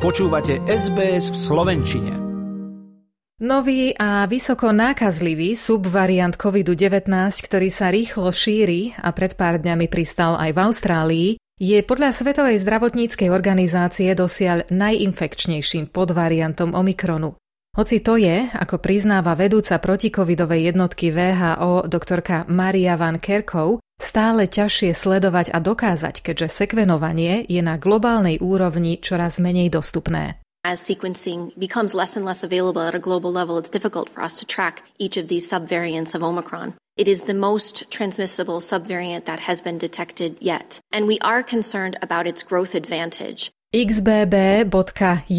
Počúvate SBS v Slovenčine. Nový a vysoko nákazlivý subvariant COVID-19, ktorý sa rýchlo šíri a pred pár dňami pristal aj v Austrálii, je podľa Svetovej zdravotníckej organizácie dosiaľ najinfekčnejším podvariantom Omikronu. Hoci to je, ako priznáva vedúca protikovidovej jednotky VHO doktorka Maria Van Kerkov, stále ťažšie sledovať a dokázať, keďže sekvenovanie je na globálnej úrovni čoraz menej dostupné. As sequencing becomes less and less available at a global level, it's difficult for us to track each of these subvariants of Omicron. It is the most transmissible subvariant that has been detected yet, and we are concerned about its growth advantage. XBB.1,5,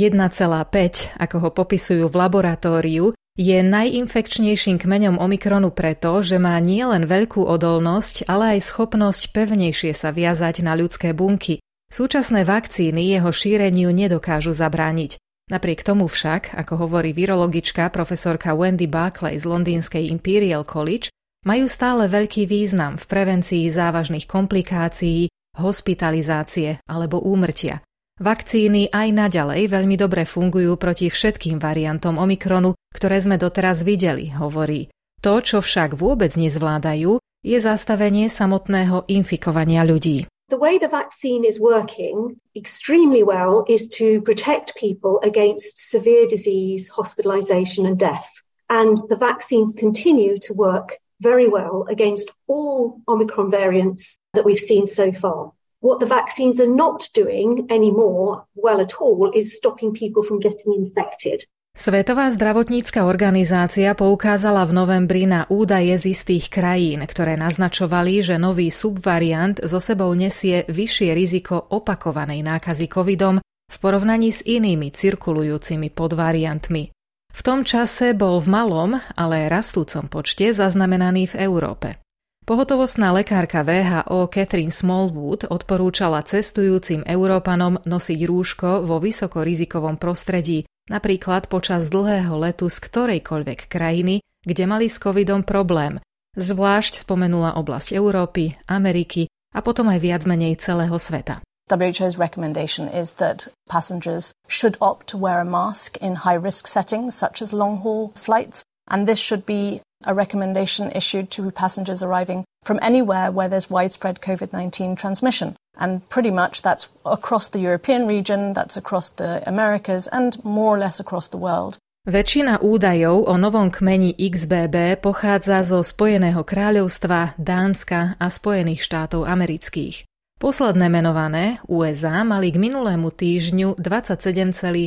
ako ho popisujú v laboratóriu, je najinfekčnejším kmeňom Omikronu preto, že má nielen veľkú odolnosť, ale aj schopnosť pevnejšie sa viazať na ľudské bunky. Súčasné vakcíny jeho šíreniu nedokážu zabrániť. Napriek tomu však, ako hovorí virologička profesorka Wendy Barclay z londýnskej Imperial College, majú stále veľký význam v prevencii závažných komplikácií, hospitalizácie alebo úmrtia. Vakcíny aj naďalej veľmi dobre fungujú proti všetkým variantom Omikronu, ktoré sme doteraz videli, hovorí. To, čo však vôbec nezvládajú, je zastavenie samotného infikovania ľudí. The way the vaccine is working extremely well is to protect people against severe disease, hospitalization, and death. And the vaccines continue to work very well against all Omicron variants that we've seen so far. What the vaccines are not doing anymore well at all is stopping people from getting infected. Svetová zdravotnícka organizácia poukázala v novembri na údaje z istých krajín, ktoré naznačovali, že nový subvariant so sebou nesie vyššie riziko opakovanej nákazy covidom v porovnaní s inými cirkulujúcimi podvariantmi. V tom čase bol v malom, ale rastúcom počte zaznamenaný v Európe. Pohotovostná lekárka VHO Catherine Smallwood odporúčala cestujúcim Európanom nosiť rúško vo vysokorizikovom prostredí, napríklad počas dlhého letu z ktorejkoľvek krajiny, kde mali s covidom problém. Zvlášť spomenula oblasť Európy, Ameriky a potom aj viac menej celého sveta. WHO's recommendation is that passengers should opt to wear a mask in high risk settings such as long haul flights, and this should be a recommendation issued to passengers arriving from anywhere where there's widespread COVID 19 transmission. And pretty much that's across the European region, that's across the Americas, and more or less across the world. Väčšina údajov o novom kmeni XBB pochádza zo Spojeného kráľovstva, Dánska a Spojených štátov amerických. Posledné menované, USA, mali k minulému týždňu 27,6%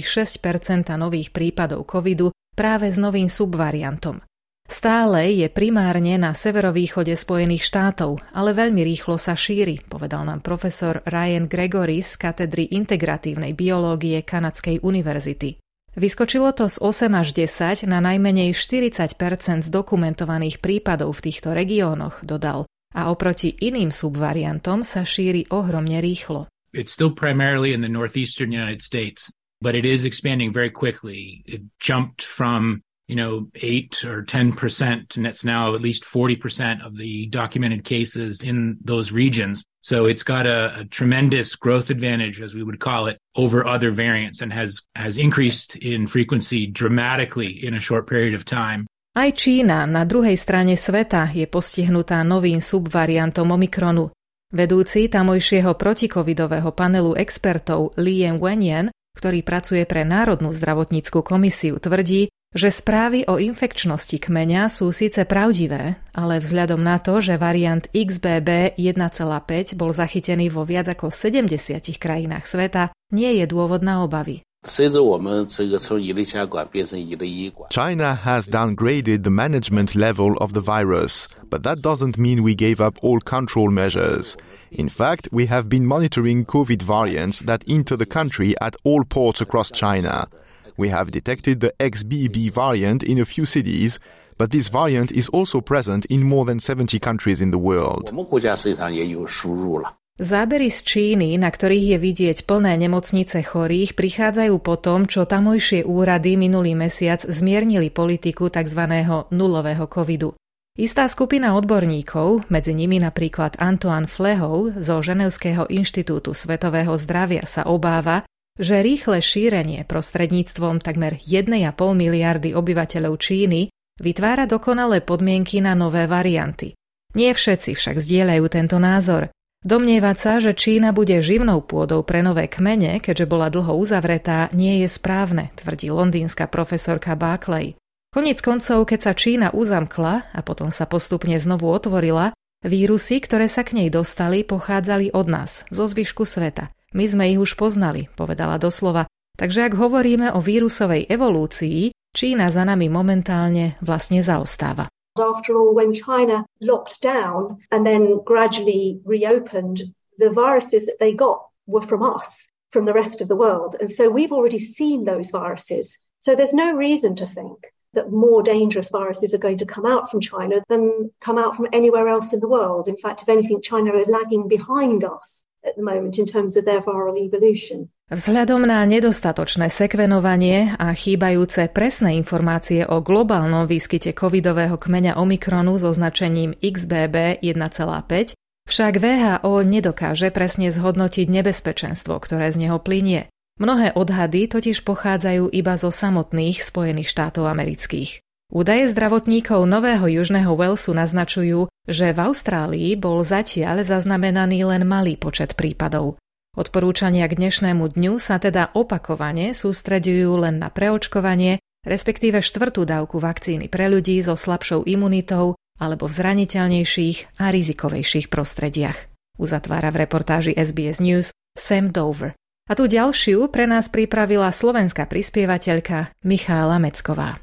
nových prípadov covidu práve s novým subvariantom. Stále je primárne na severovýchode Spojených štátov, ale veľmi rýchlo sa šíri, povedal nám profesor Ryan Gregory z katedry integratívnej biológie Kanadskej univerzity. Vyskočilo to z 8 až 10 na najmenej 40 z dokumentovaných prípadov v týchto regiónoch, dodal, a oproti iným subvariantom sa šíri ohromne rýchlo. It's still primarily in the northeastern United States, but it is expanding very quickly. It jumped from you know, 8 or 10%, and it's now at least 40% of the documented cases in those regions. So it's got a, a, tremendous growth advantage, as we would call it, over other variants and has, has increased in frequency dramatically in a short period of time. Aj Čína na druhej strane sveta je postihnutá novým subvariantom Omikronu. Vedúci tamojšieho protikovidového panelu expertov Lien Wenyan, ktorý pracuje pre Národnú zdravotníckú komisiu, tvrdí, že správy o infekčnosti kmeňa sú síce pravdivé, ale vzhľadom na to, že variant XBB 1,5 bol zachytený vo viac ako 70 krajinách sveta, nie je dôvod na obavy. China has downgraded the management level of the virus, but that doesn't mean we gave up all control measures. In fact, we have been monitoring COVID variants that enter the country at all ports across China. We have detected the XBB variant in a few cities, but this variant is also present in more than 70 countries in the world. Zábery z Číny, na ktorých je vidieť plné nemocnice chorých, prichádzajú po tom, čo tamojšie úrady minulý mesiac zmiernili politiku tzv. nulového covidu. Istá skupina odborníkov, medzi nimi napríklad Antoine Flehov zo Ženevského inštitútu svetového zdravia sa obáva, že rýchle šírenie prostredníctvom takmer 1,5 miliardy obyvateľov Číny vytvára dokonalé podmienky na nové varianty. Nie všetci však zdieľajú tento názor. Domnievať sa, že Čína bude živnou pôdou pre nové kmene, keďže bola dlho uzavretá, nie je správne, tvrdí londýnska profesorka Barclay. Konec koncov, keď sa Čína uzamkla a potom sa postupne znovu otvorila, vírusy, ktoré sa k nej dostali, pochádzali od nás, zo zvyšku sveta. My sme ich už poznali, povedala doslova. Takže ak hovoríme o vírusovej evolúcii, Čína za nami momentálne vlastne zaostáva. After all, when China locked down and then gradually reopened, the viruses that they got were from us, from the rest of the world. And so we've already seen those viruses. So there's no reason to think that more dangerous viruses are going to come out from China than come out from anywhere else in the world. In fact, if anything, China are lagging behind us at the moment in terms of their viral evolution. Vzhľadom na nedostatočné sekvenovanie a chýbajúce presné informácie o globálnom výskyte covidového kmeňa Omikronu so značením XBB 1,5 však VHO nedokáže presne zhodnotiť nebezpečenstvo, ktoré z neho plinie. Mnohé odhady totiž pochádzajú iba zo samotných Spojených štátov amerických. Údaje zdravotníkov Nového Južného Walesu naznačujú, že v Austrálii bol zatiaľ zaznamenaný len malý počet prípadov. Odporúčania k dnešnému dňu sa teda opakovane sústreďujú len na preočkovanie, respektíve štvrtú dávku vakcíny pre ľudí so slabšou imunitou alebo v zraniteľnejších a rizikovejších prostrediach. Uzatvára v reportáži SBS News Sam Dover. A tu ďalšiu pre nás pripravila slovenská prispievateľka Michála Mecková.